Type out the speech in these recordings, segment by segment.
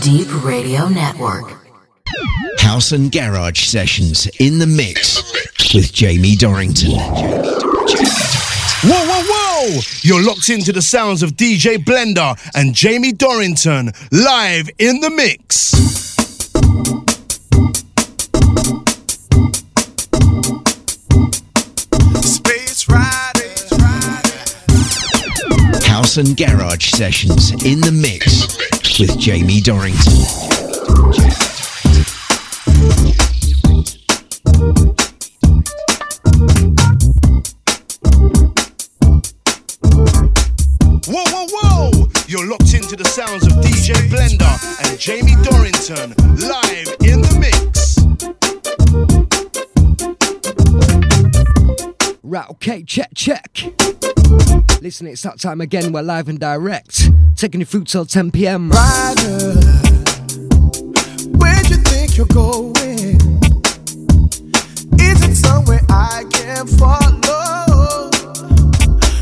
Deep Radio Network. House and Garage Sessions in the mix with Jamie Dorrington. Whoa, whoa, whoa! You're locked into the sounds of DJ Blender and Jamie Dorrington live in the mix. House and Garage Sessions in the mix with Jamie Dorrington. Whoa, whoa, whoa! You're locked into the sounds of DJ Blender and Jamie Dorrington live in the mix. Right, okay, check, check. Listen, it's that time again. We're live and direct, taking you through till 10 p.m. Rider, where do you think you're going? Is it somewhere I can follow?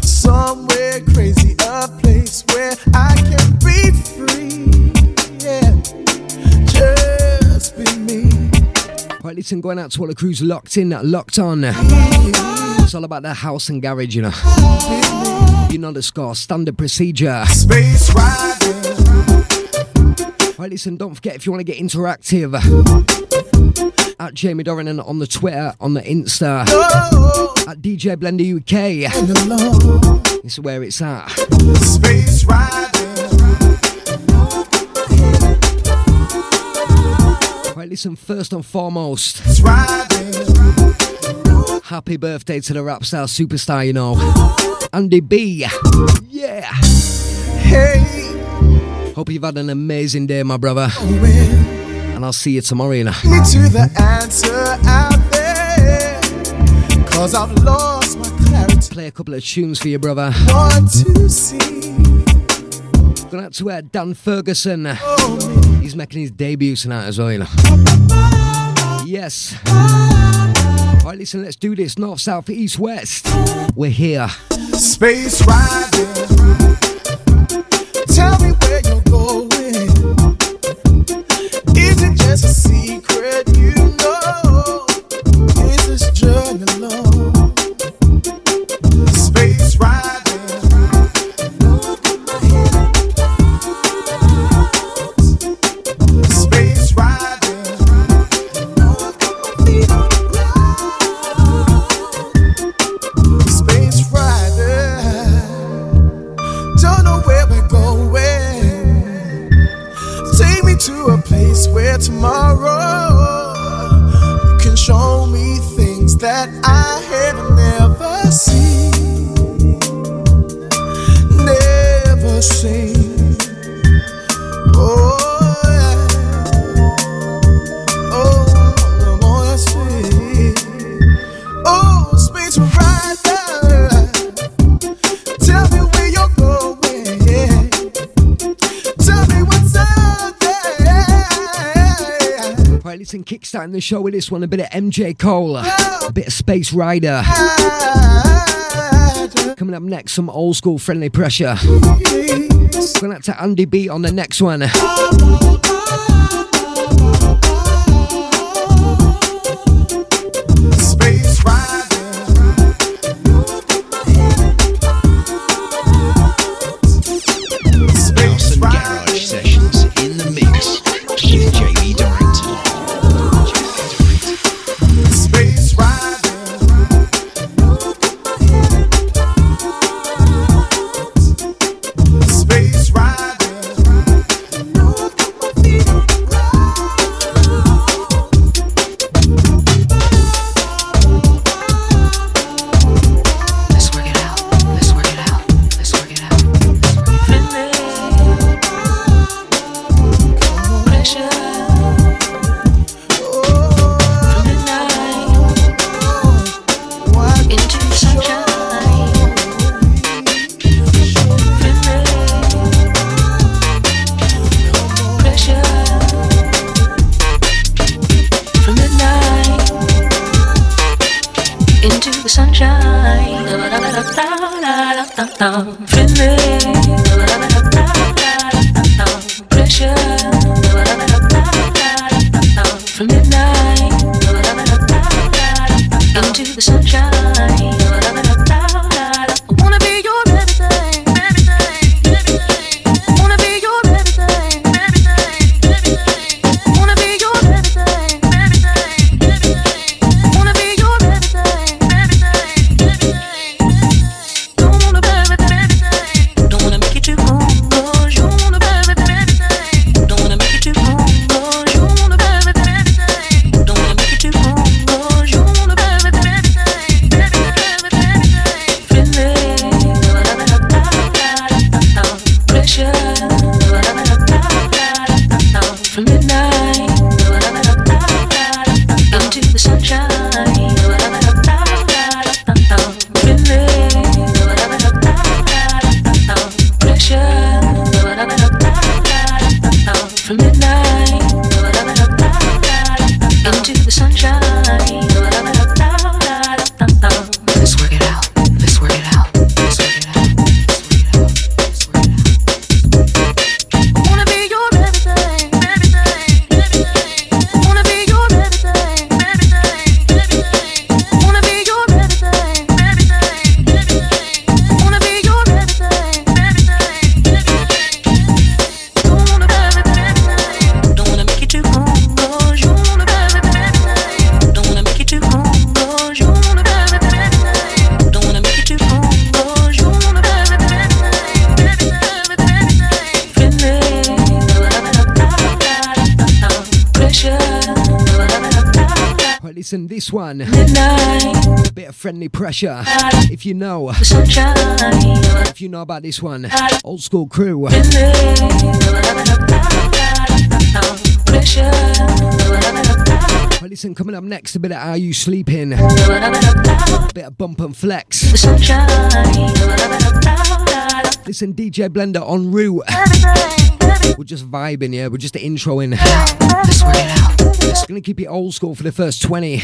Somewhere crazy, a place where I can be free. Yeah, just be me. Right, listen, going out to all the crews locked in, locked on. It's all about the house and garage, you know. Know standard procedure. Space rider, Right, listen, don't forget if you want to get interactive. At Jamie Dornan on the Twitter, on the Insta, oh, at DJ Blender UK. This is where it's at. Space rider, Right, listen, first and foremost, happy birthday to the rap star superstar, you know. Andy B. Yeah. Hey, Hope you've had an amazing day, my brother. when And I'll see you tomorrow, you know. me to the answer out there. Cause I've lost my clarity. Play a couple of tunes for you, brother. Want to see Going out to uh, Dan Ferguson. oh. He's making his debut tonight as well, you know. Yes. Alright, listen, let's do this. North, south, east, west. We're here. Space riding. Tell me where you're going. Listen, kickstarting the show with this one, a bit of MJ Cole, a bit of Space Rider. Coming up next, some old school friendly pressure. Going out to Andy B on the next one. pressure. If you know, if you know about this one, old school crew. Well, listen, coming up next, a bit of Are You Sleeping? A bit of Bump and Flex. Listen, DJ Blender on route. We're just vibing, yeah? We're just introing. Just gonna keep it old school for the first 20.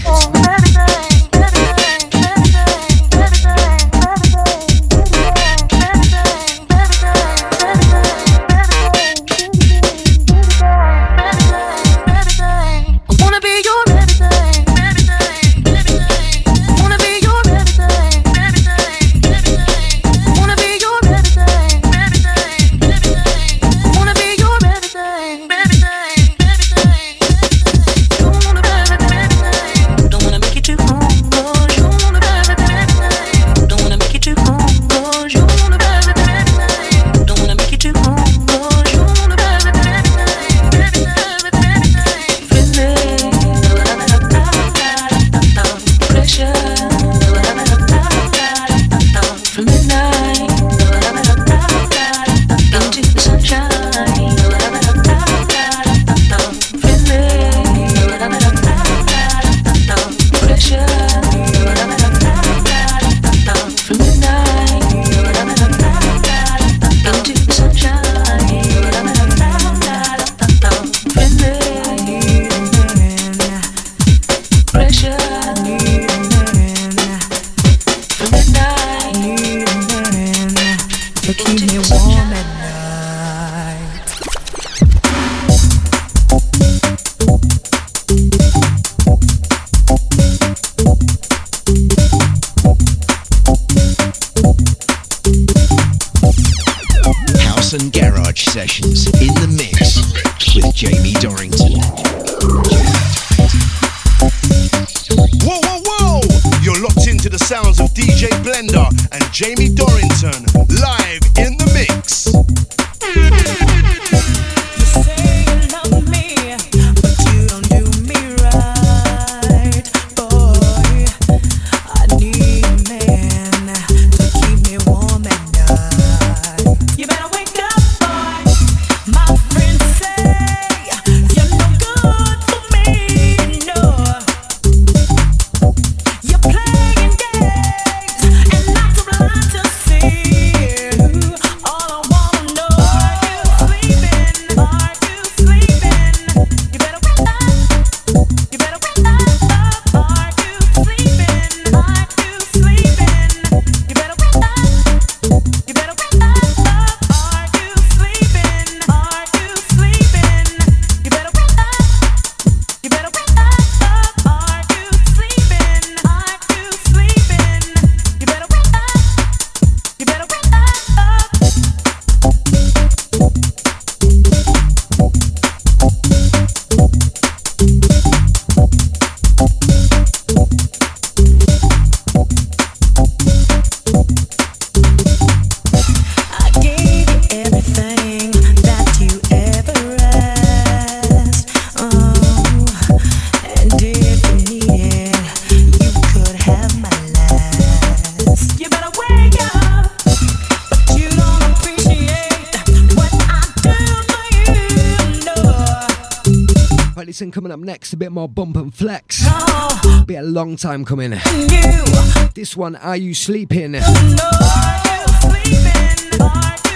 right, listen, coming up next, a bit more bump and flex. Ah. Be a long time coming. You. This one, Are You Sleeping? No, are you sleeping? Are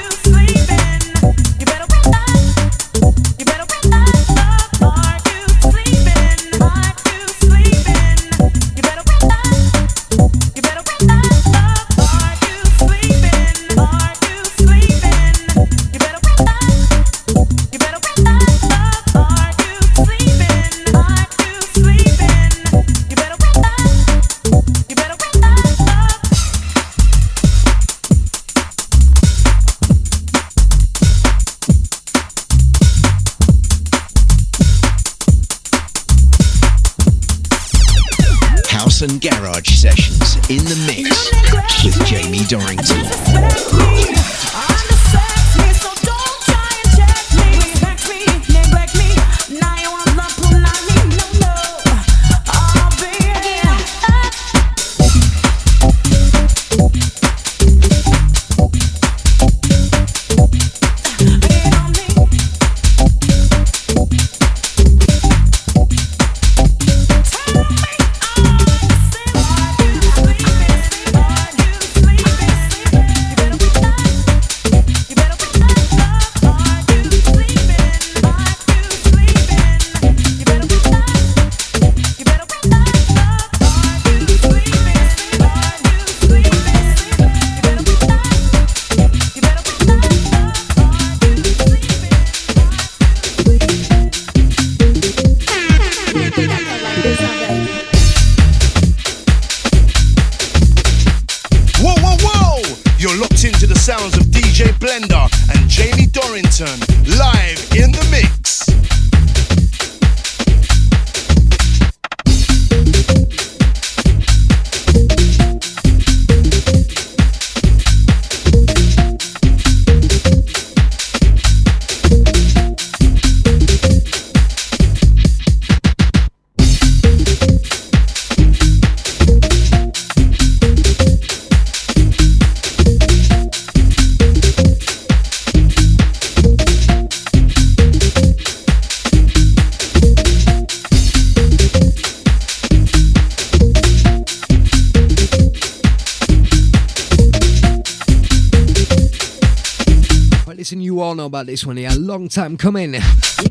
about this one here. Long time coming.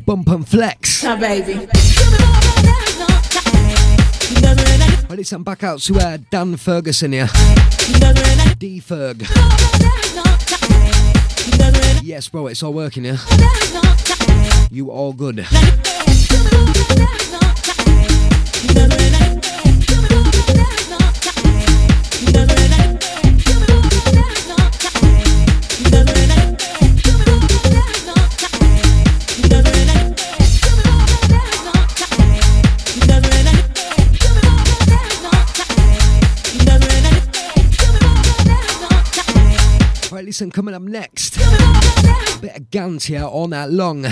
Bump and flex. Now, baby. Right, listen, back out to uh, Dan Ferguson here. D Ferg. Yes, bro, it's all working here. You all good. Listen, coming up next. Bit of Gant here all that long.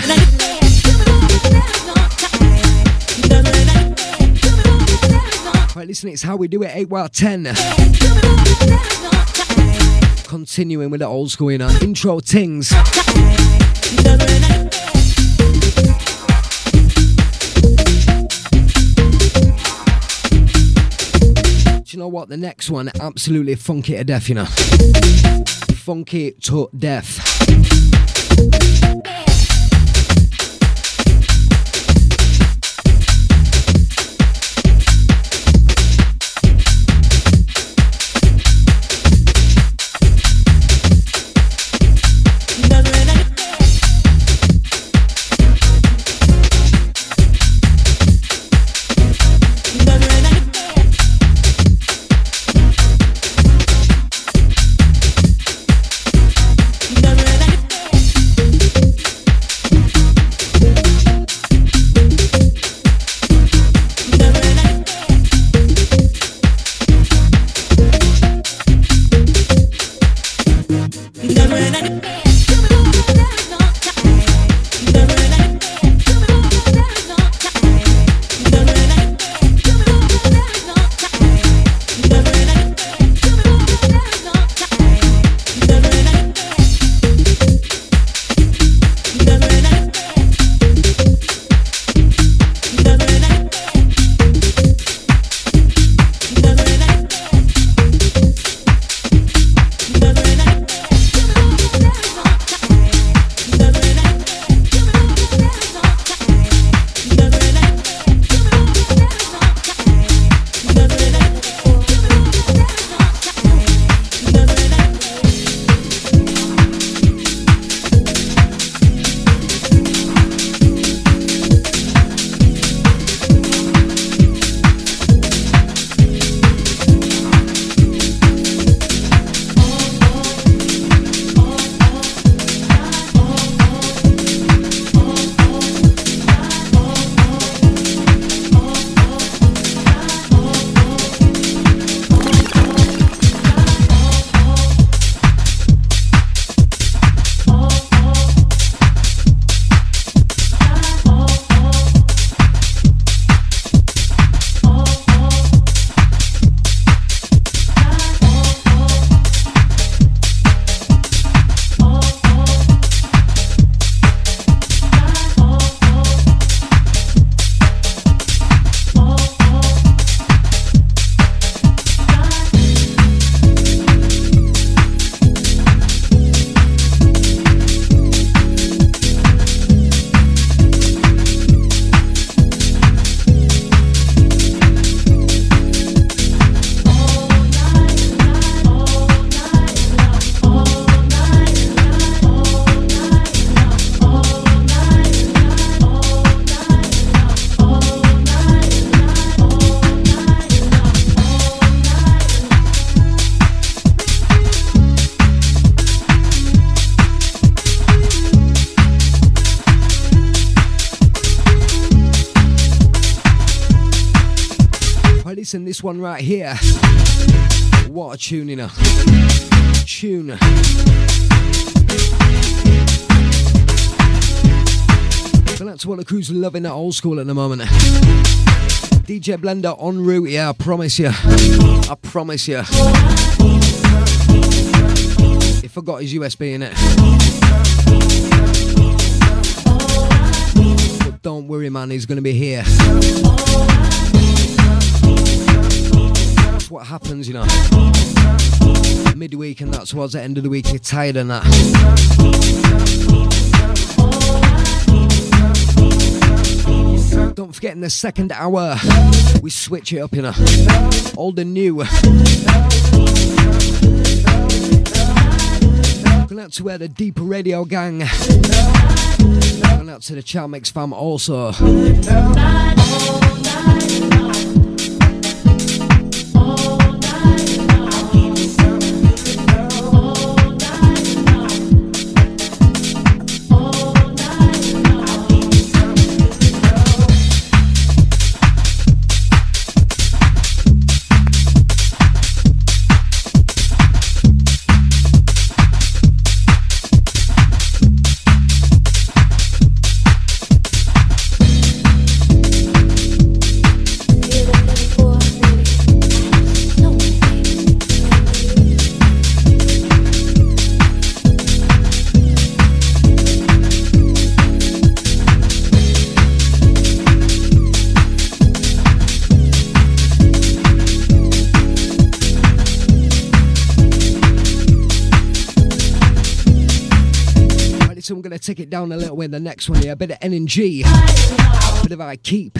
Right, listen, it's how we do it, 8 while 10. Continuing with the old school, you know, intro things. Do you know what? The next one, absolutely funky to death, you know. Funky to death. One right here. What a tune, you know. Tune. But that's what the crew's loving that old school at the moment. DJ Blender en route, yeah, I promise you. I promise you. He forgot his USB in it. But don't worry, man, he's gonna be here. That's what happens, you know. Midweek and that towards the end of the week, you're tired and that. Don't forget in the second hour, we switch it up, you know. Old and new. Going out to where the Deep Radio Gang. Going out to the Chalmix fam also. Take it down a little way the next one here. A bit of NG, bit of I keep.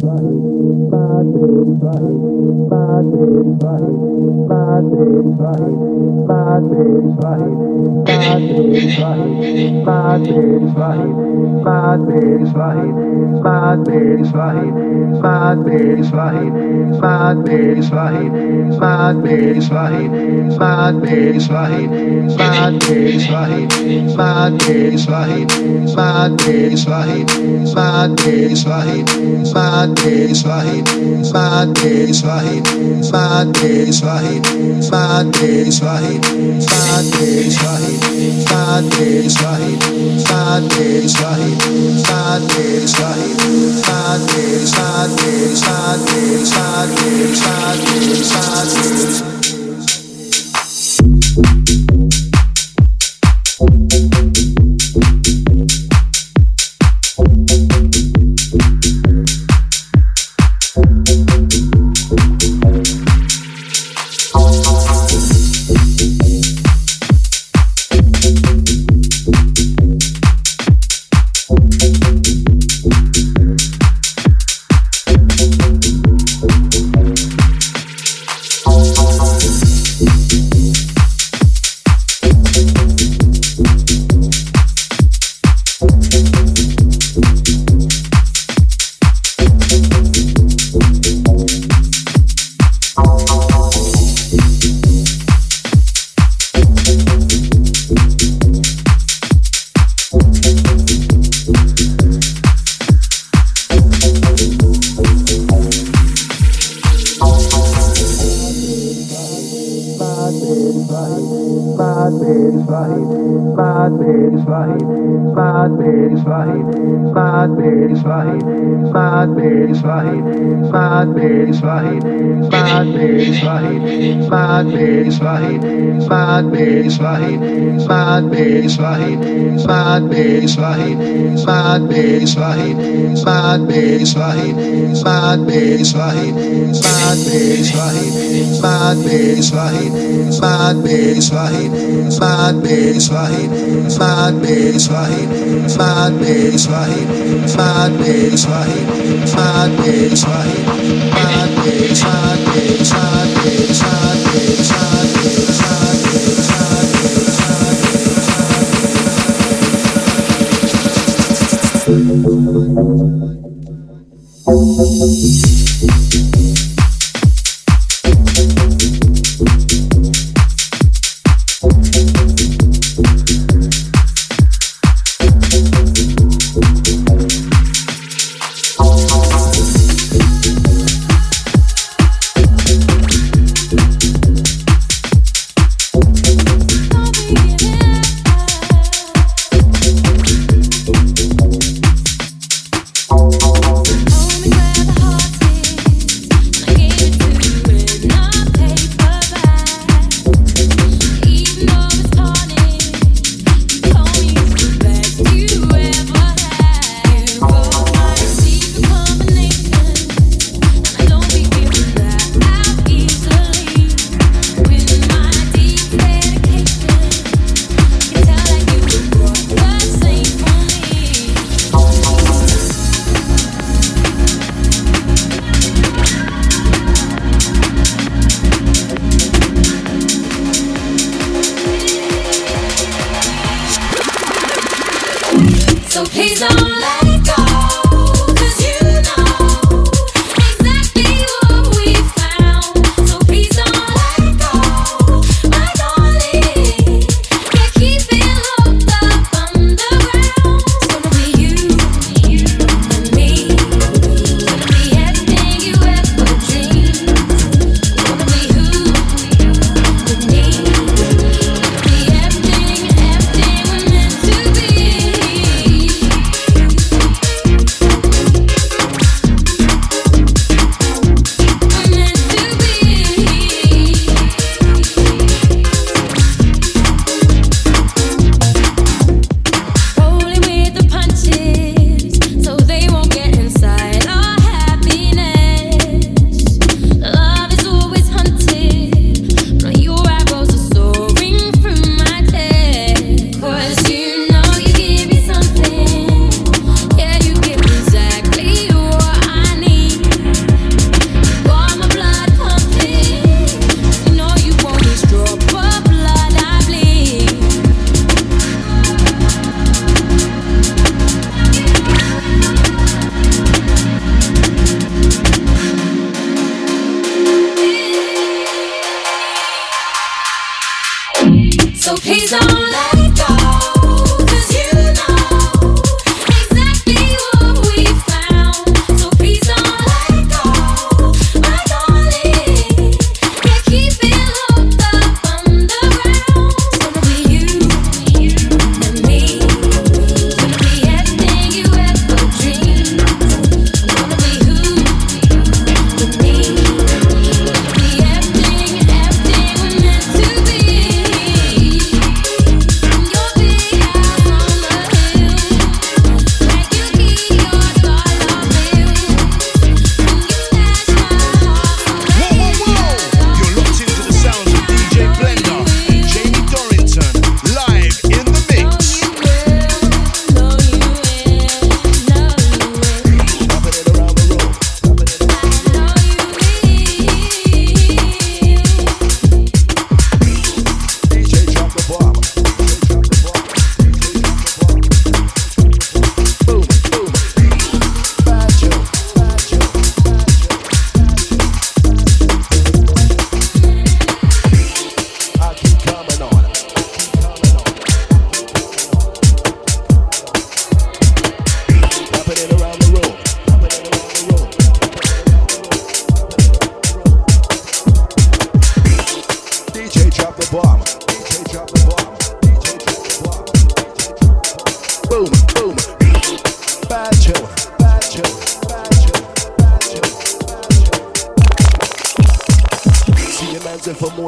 Swahili, Swahili, Swahili, Swahili, Swahili, Swahili, bad days right bad days bad days bad days bad days bad days bad days bad days bad days bad days bad days bad days bad days bad days So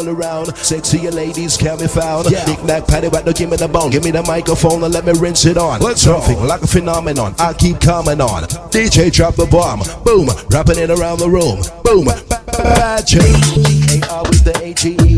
all around. Sexier ladies can be found. Yeah. Knick knack, patty whack, don't give me the bone. Give me the microphone and let me rinse it on. Let's Something like a phenomenon, I keep coming on. DJ drop the bomb, boom, wrapping it around the room, boom. Bad J. A R with the A G E.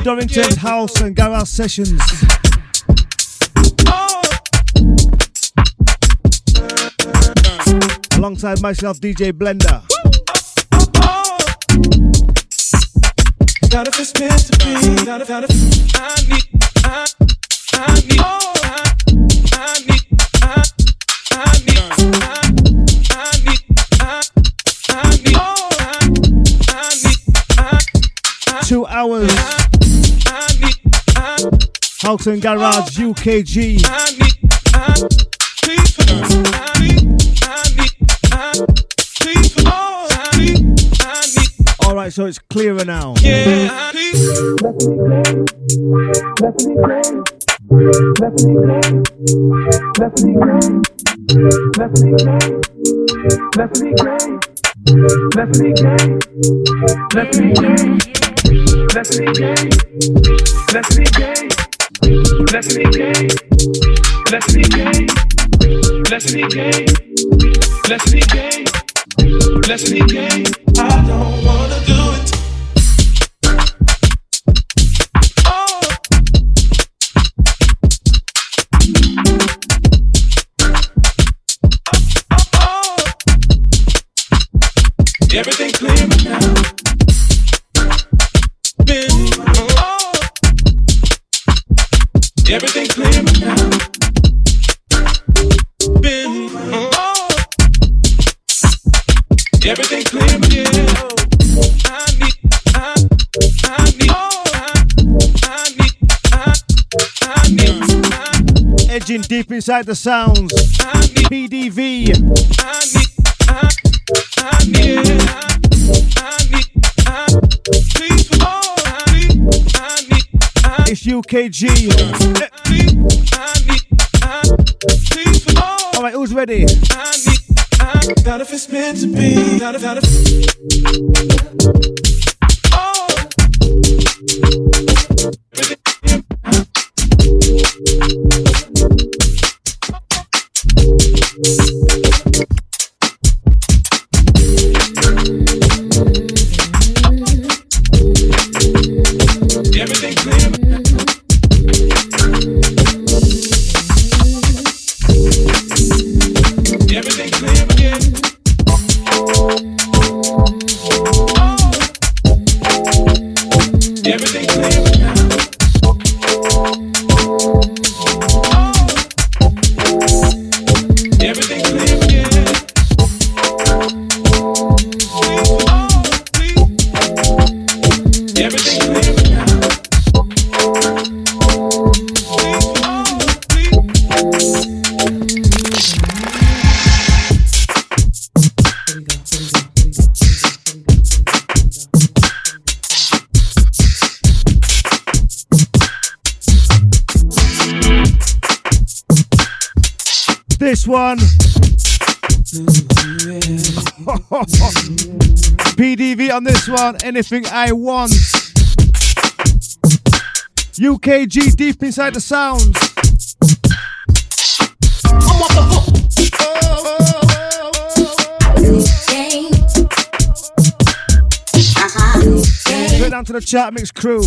Jamie Dorrington's house and garage sessions. Alongside myself, DJ Blender. House garage UKG. I need, I, please for I need, I need, I, please for I need, I need, All right, so it's clearer now. yeah, please. I don't wanna do it. Oh. Oh. Oh. Everything for I need, I need, I, It's UKG. please, I need, I, please for All right, who's ready? Not if it's meant to be, not if, not if. Oh. This one. Anything I want. UKG deep inside the sounds. Straight down to the chat mix crew.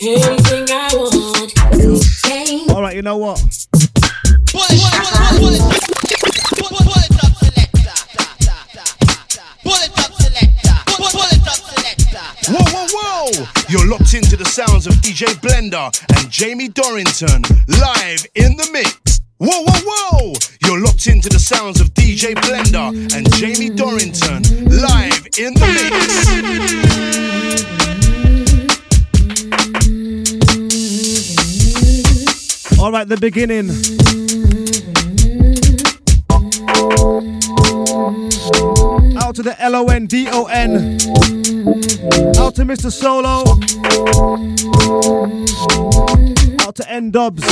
Anything I want. All right, you know what? Sounds of DJ Blender and Jamie Dorrington live in the mix. Whoa, whoa, whoa! You're locked into the sounds of DJ Blender and Jamie Dorrington live in the mix. All right, the beginning. out to the L O N D O N. Out to Mr. Solo. Out to N Dubs.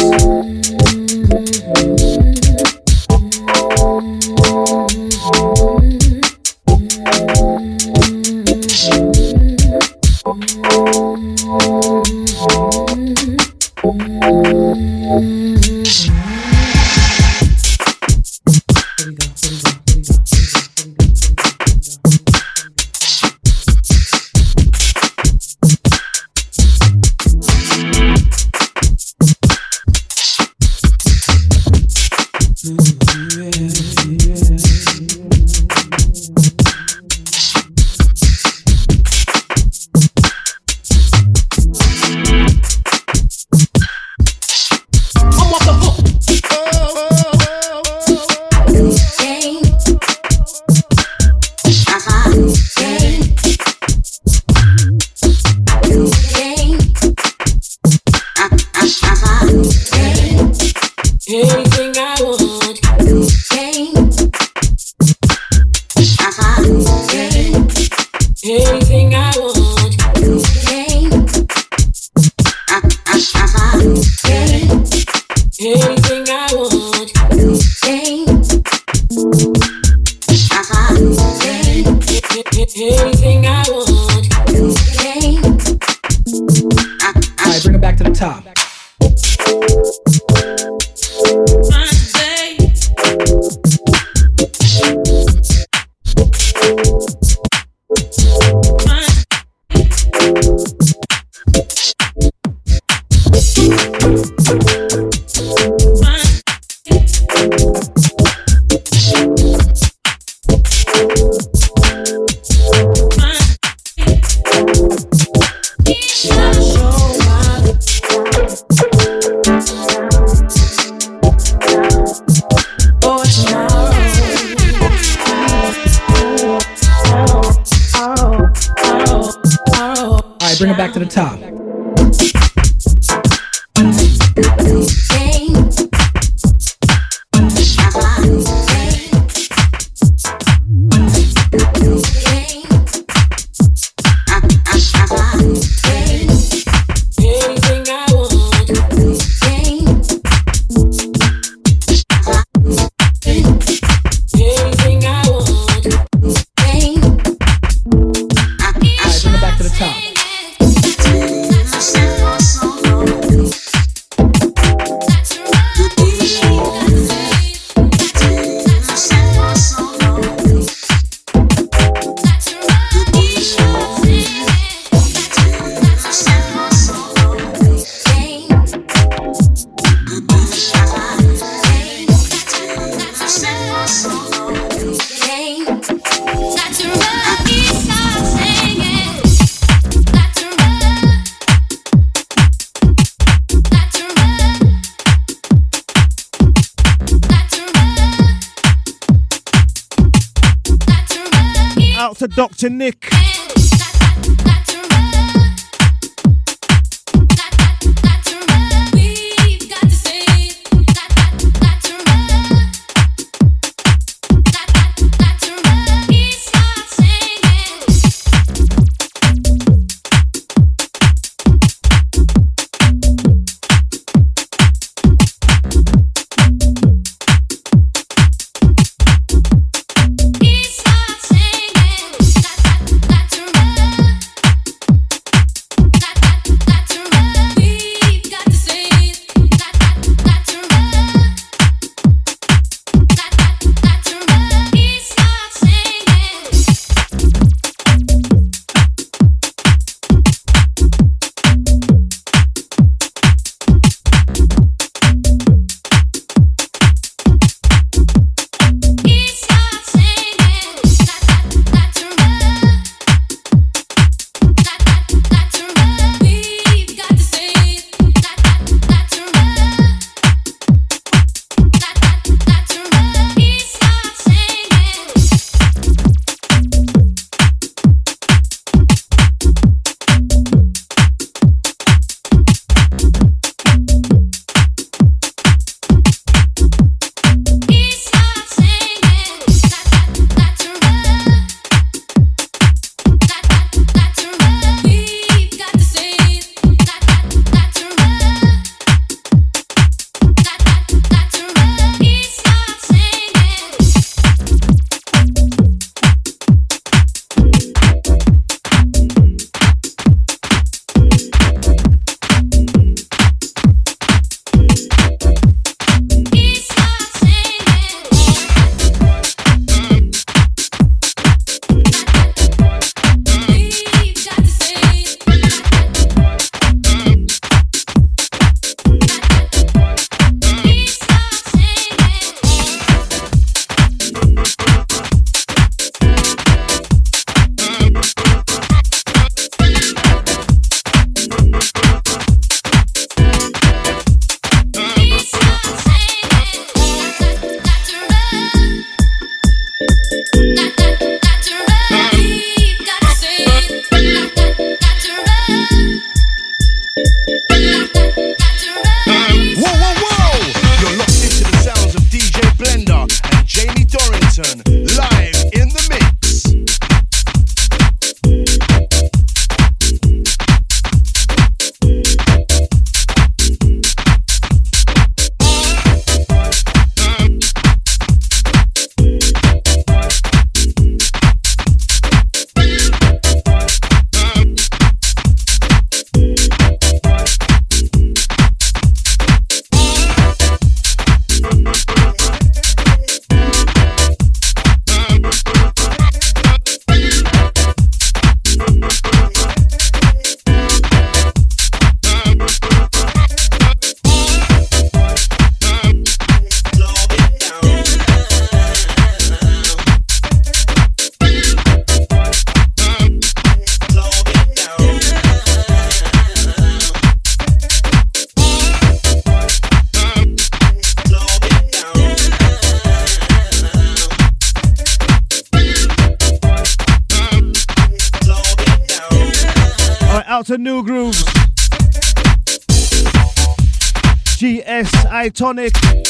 GS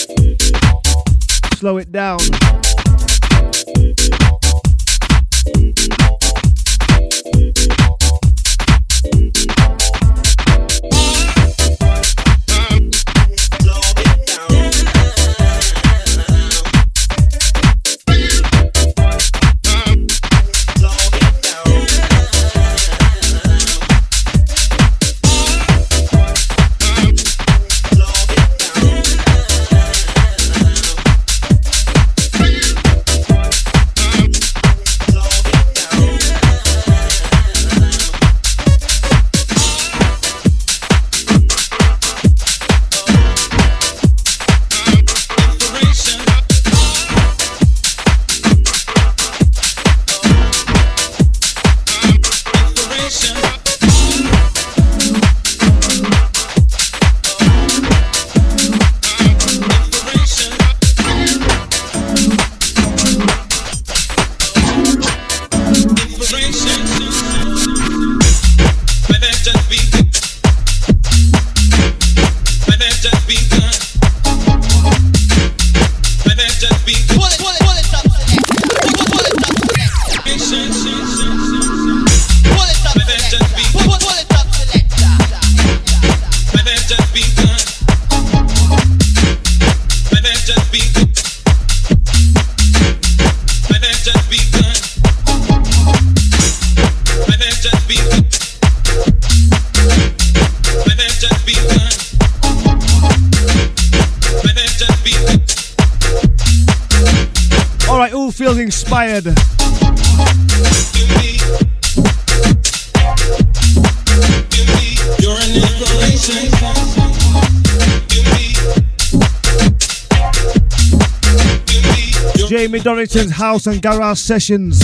House and Garage Sessions.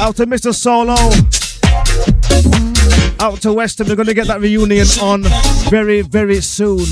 Out to Mr. Solo. Out to Western. We're going to get that reunion on very, very soon.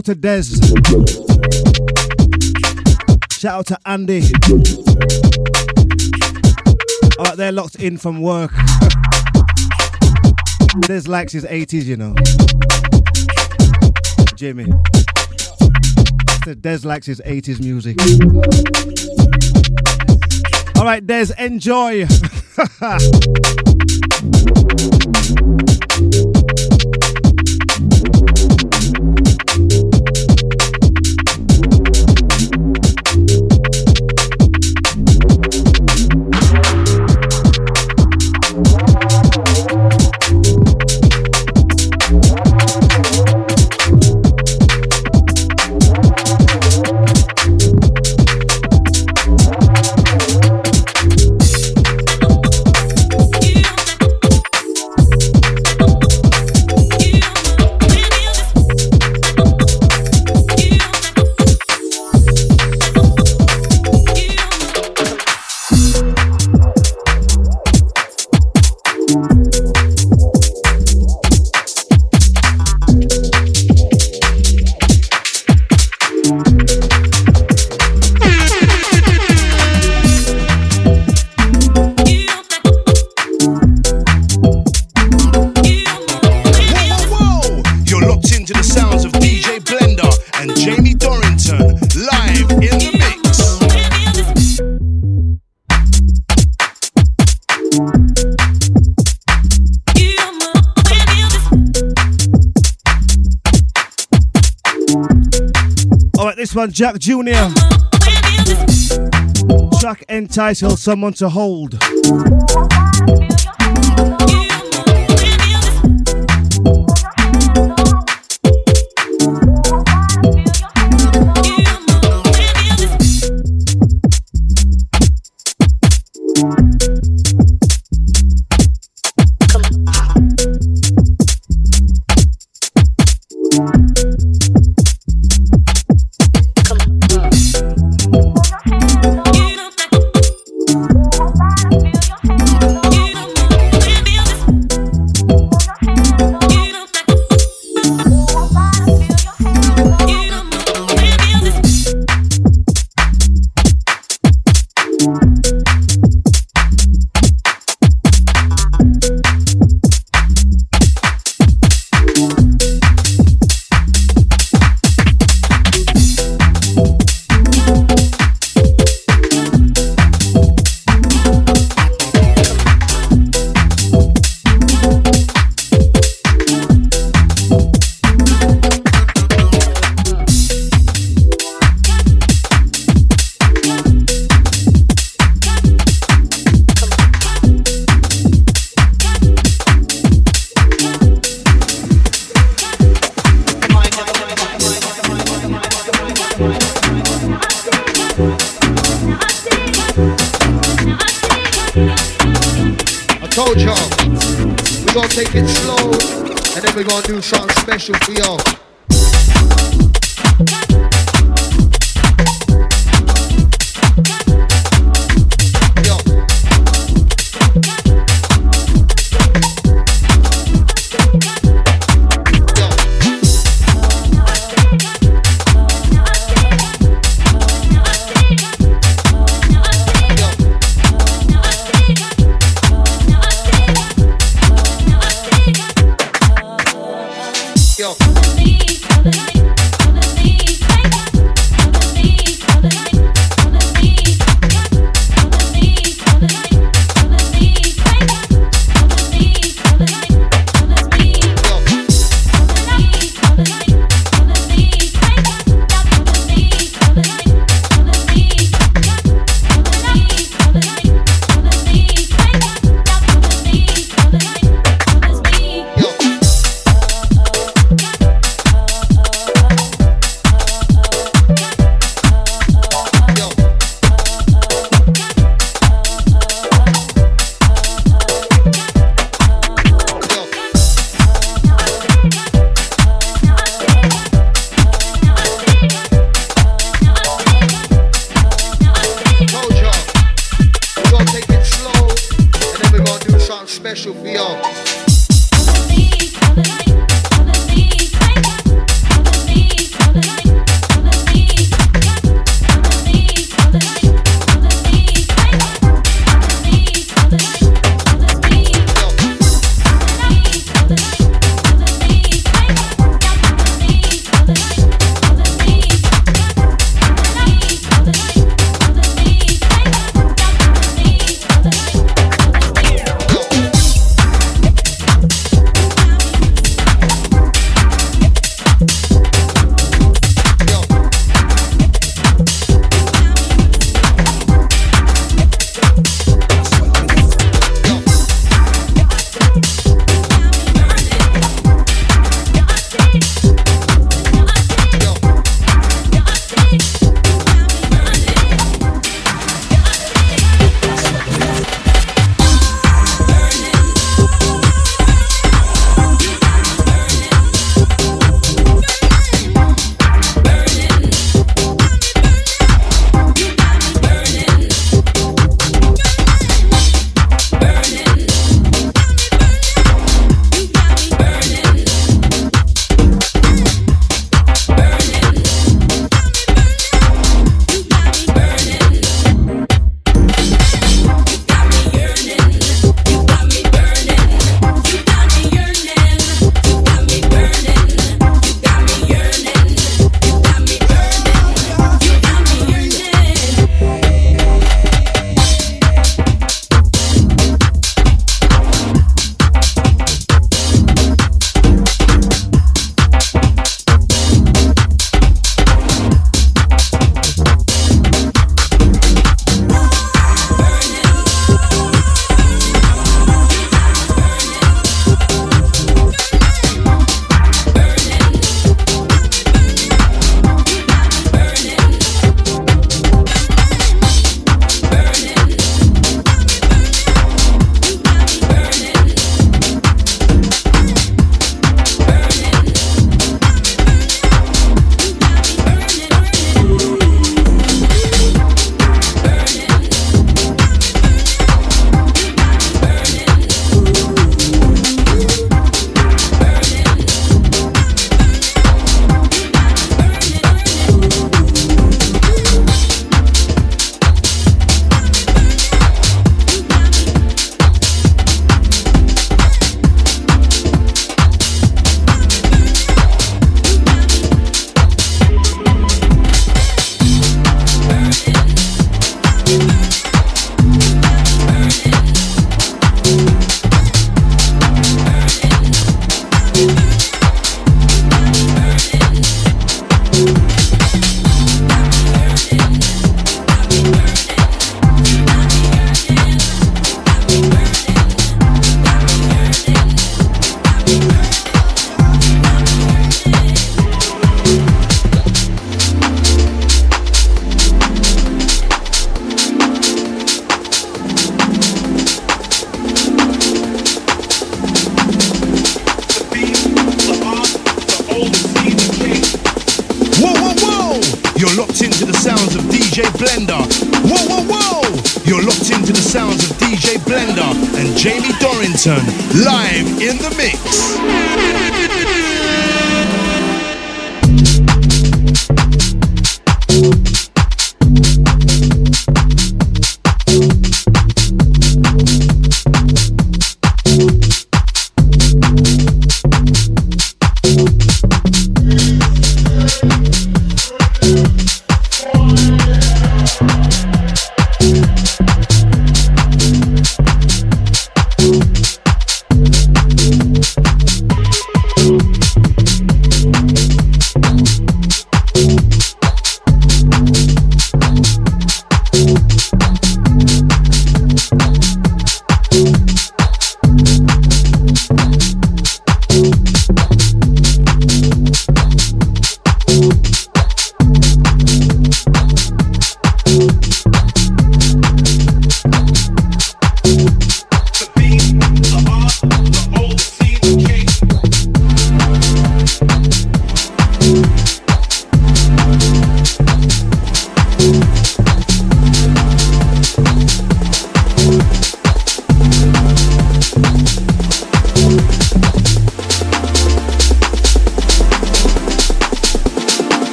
out to Des. Shout out to Andy. Alright, they're locked in from work. Des likes his 80s, you know. Jimmy. Des likes his 80s music. Alright, Des, enjoy. one, Jack Jr. Track entitled Someone to Hold.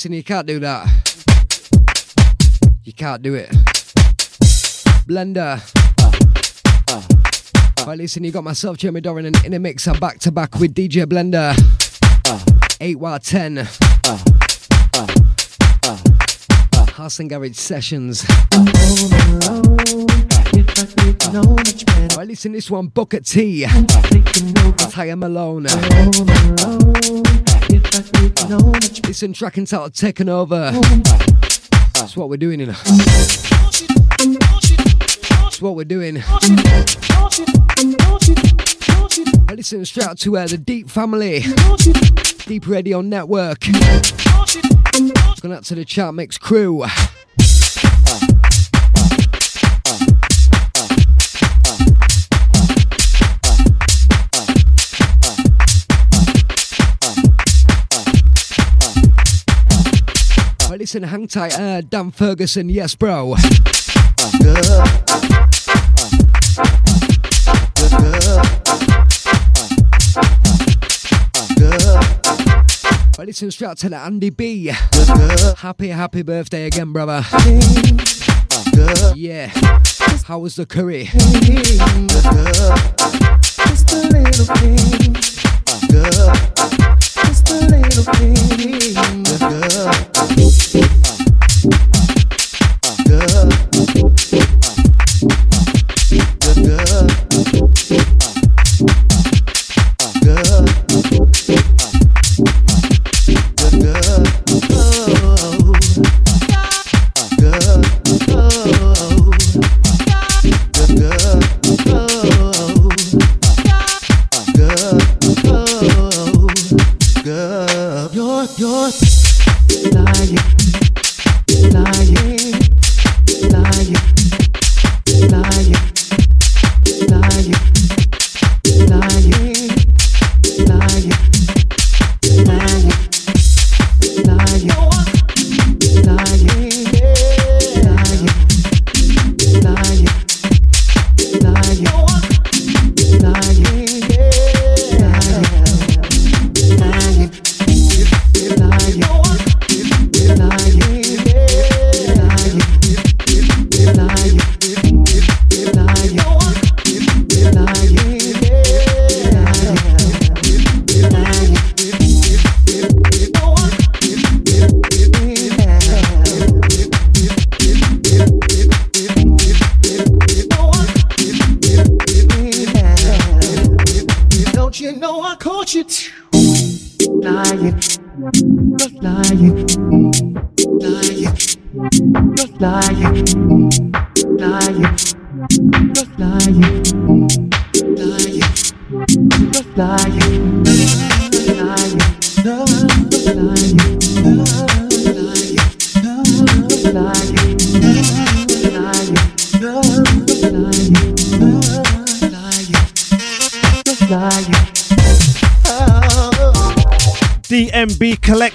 Listen, you can't do that. You can't do it. Blender. Well, listen, you got myself, Jeremy Doran, in, in a mix. I'm back to back with DJ Blender. 8 while 10. House and Garage Sessions. Well, listen, this one, Booker T. Ty Malone. Listen, track entitled Taken Over. That's what we're doing, you know. That's what we're doing. Well, listen, straight out to uh, the Deep family. Deep Radio Network. Going out to the Chart Mix crew. Listen, hang tight, uh, Dan Ferguson, yes, bro. Well, listen, straight out Andy B. Happy, happy birthday again, brother. Yeah. How was the curry? Just a little thing. Good. Uh, uh, uh, good.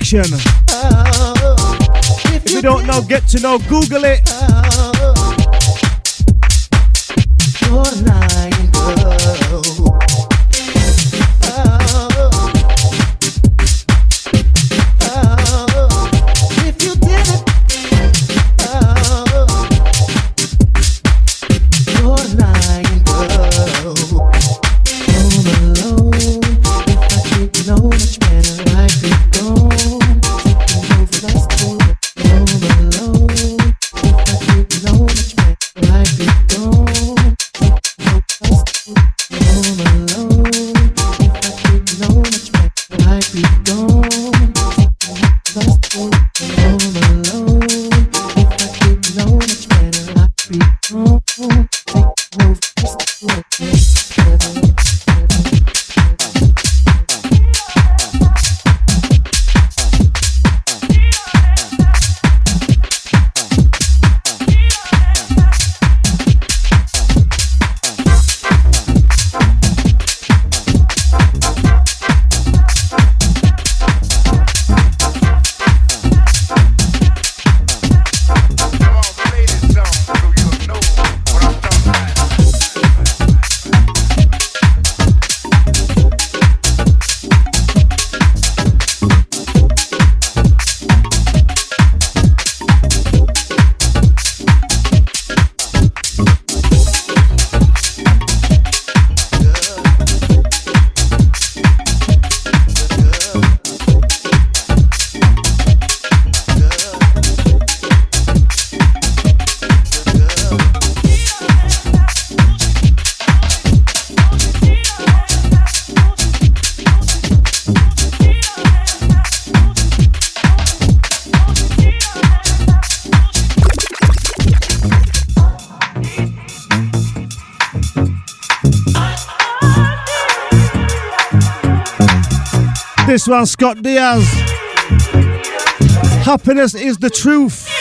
DMB collection. If you don't know, get to know, Google it. One, Scott Diaz. Happiness is the truth.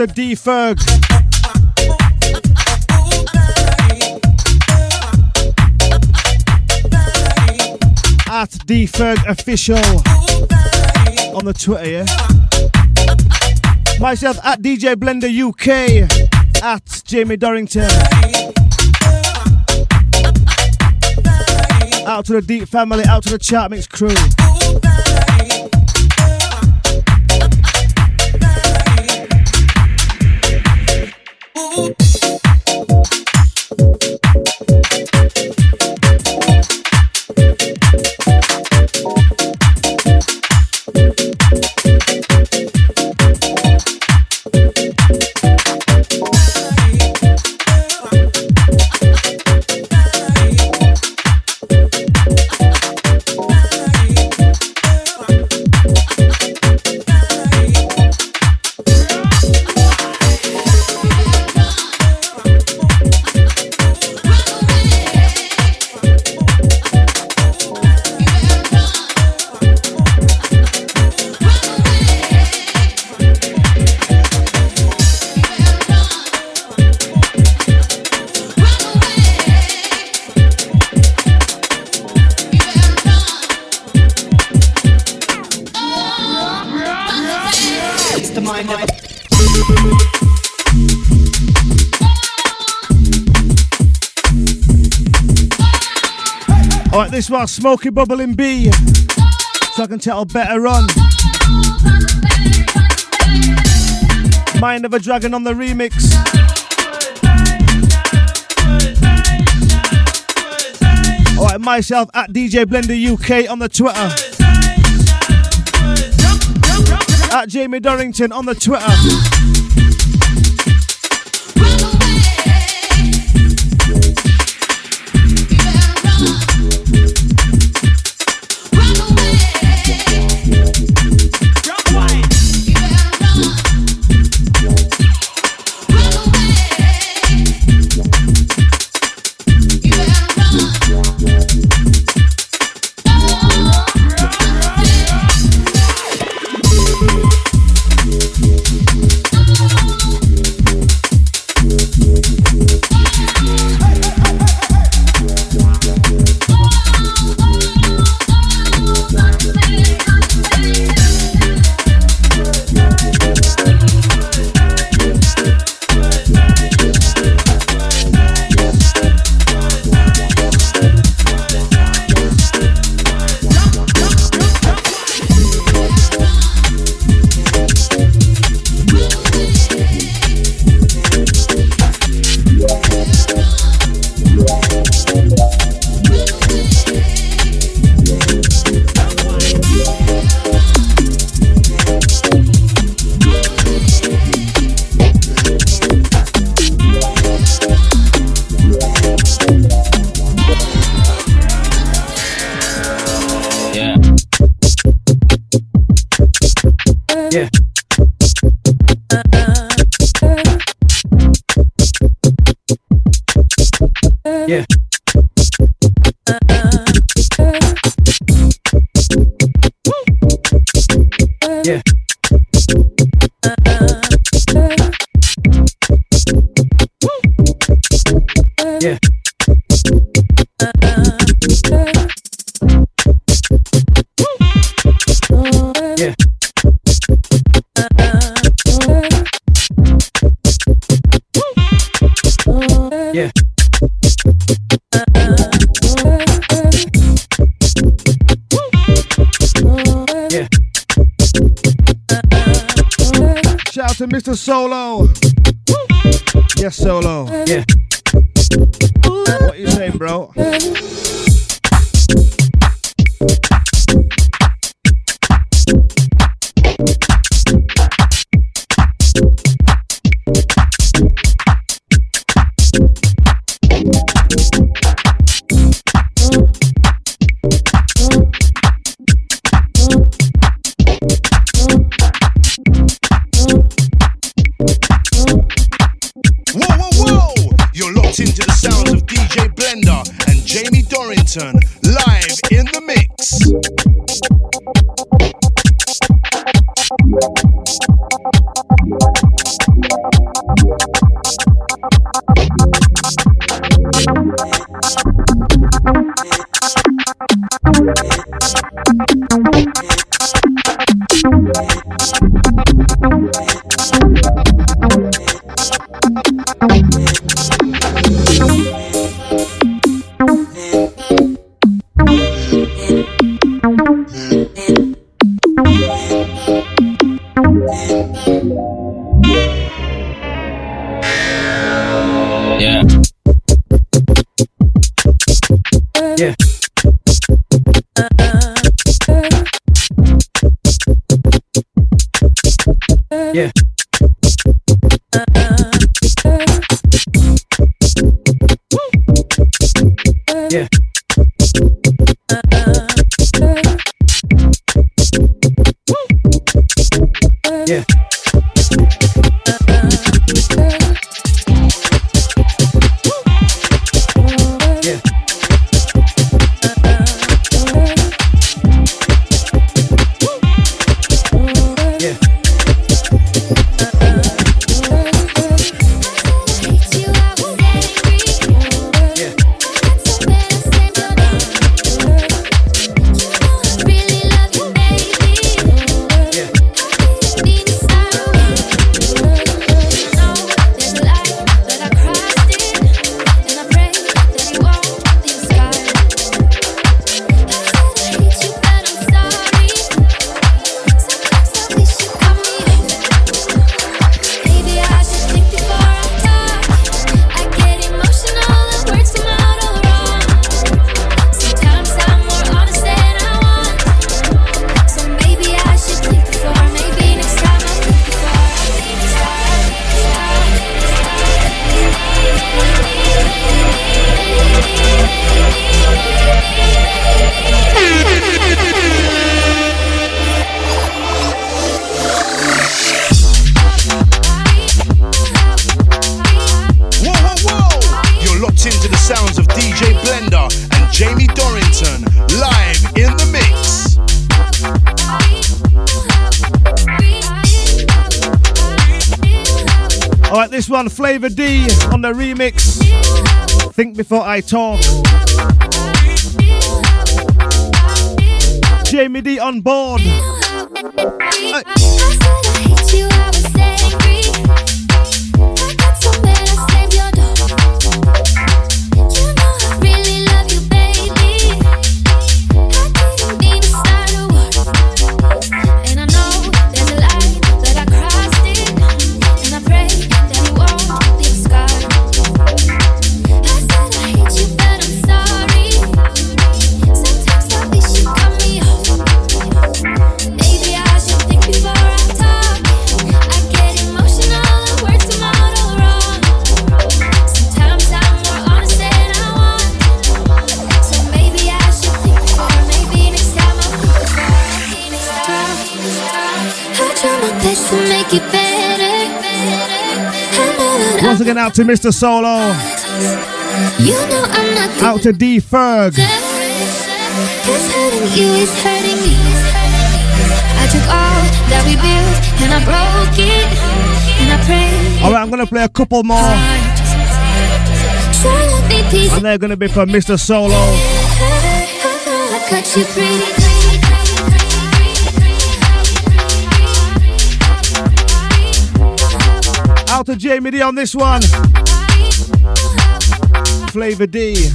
Out to D Ferg. At D Ferg official on the Twitter, yeah. Myself at DJ Blender UK at Jamie Dorrington. Out to the Deep family, out to the Chat Mix crew. It's the mind Alright, this one, Smoky Bubble in B. So I can tell better run. Mind of a Dragon on the remix. Alright, myself at DJ Blender UK on the Twitter. At Jamie Dorrington on the Twitter. Shout to Mr. Solo. Yes, Solo. Yeah. What you saying, bro? Jamie Dorrington live in the mix. the remix. Think before I talk. Jamie D on board. Out to Mr. Solo. You know I'm not Out to D Ferg. Alright, I'm gonna play a couple more. And they're gonna be for Mr. Solo. Out to Jamie D on this one. Flavor D.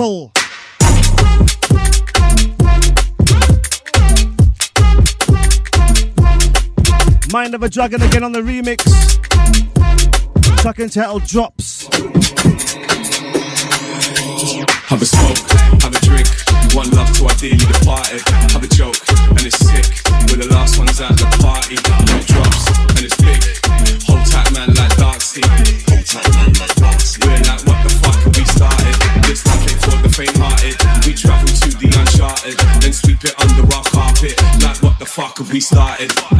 people. Mind of a Dragon again on the remix. Track entitled Drops. Have a smoke, have a drink, one love to ideally departed. we started.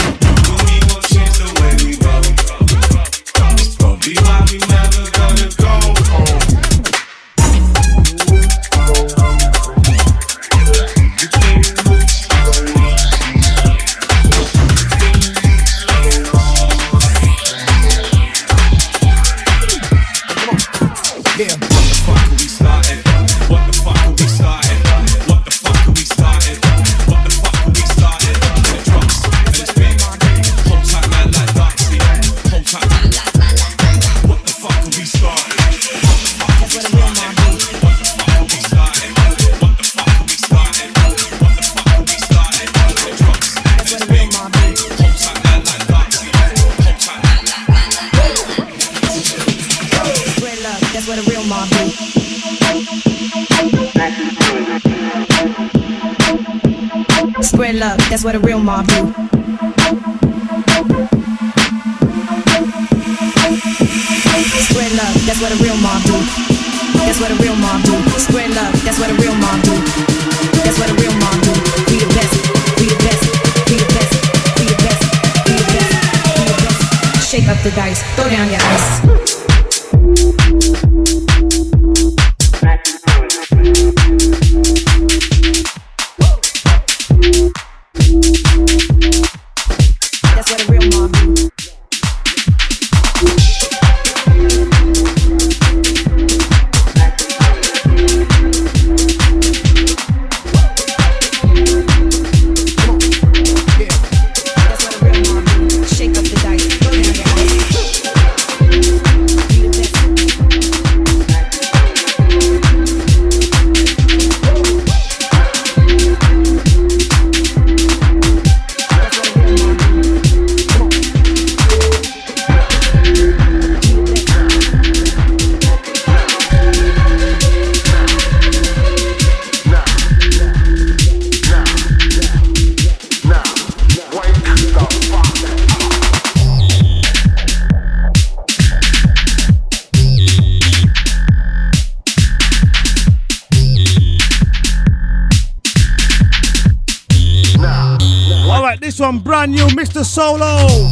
Solo.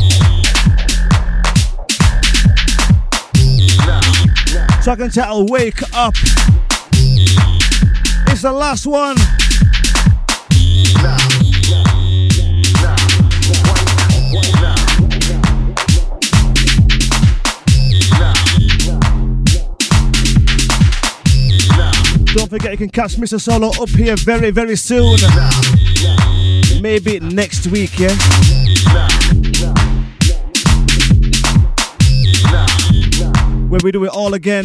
Track and title, Wake Up. It's the last one. Don't forget you can catch Mr. Solo up here very, very soon. Maybe next week, yeah? Where we do it all again.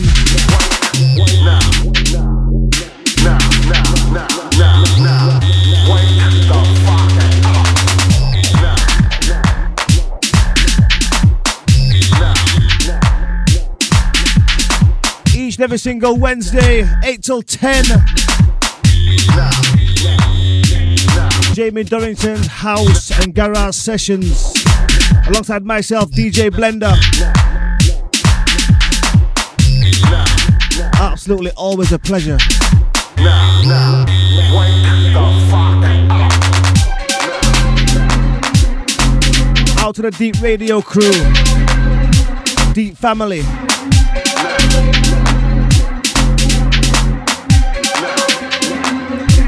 Each and every single Wednesday, 8 till 10. Jamie Dorrington House and Garage Sessions. Alongside myself, DJ Blender. Absolutely always a pleasure. Out to the Deep Radio crew, Deep Family.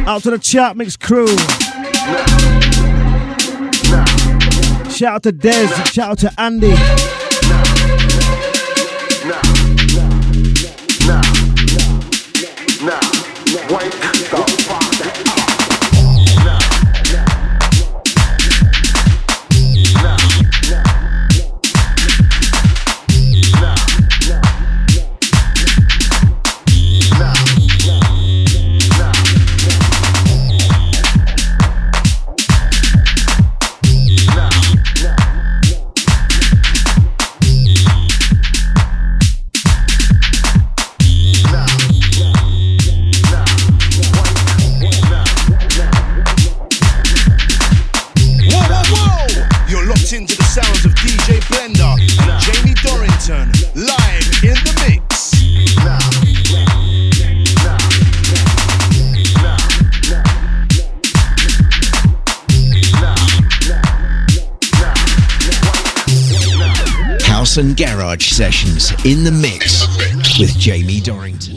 Out to the Chat Mix crew. Shout out to Dez, shout out to Andy. And garage Sessions in the mix with Jamie Dorrington.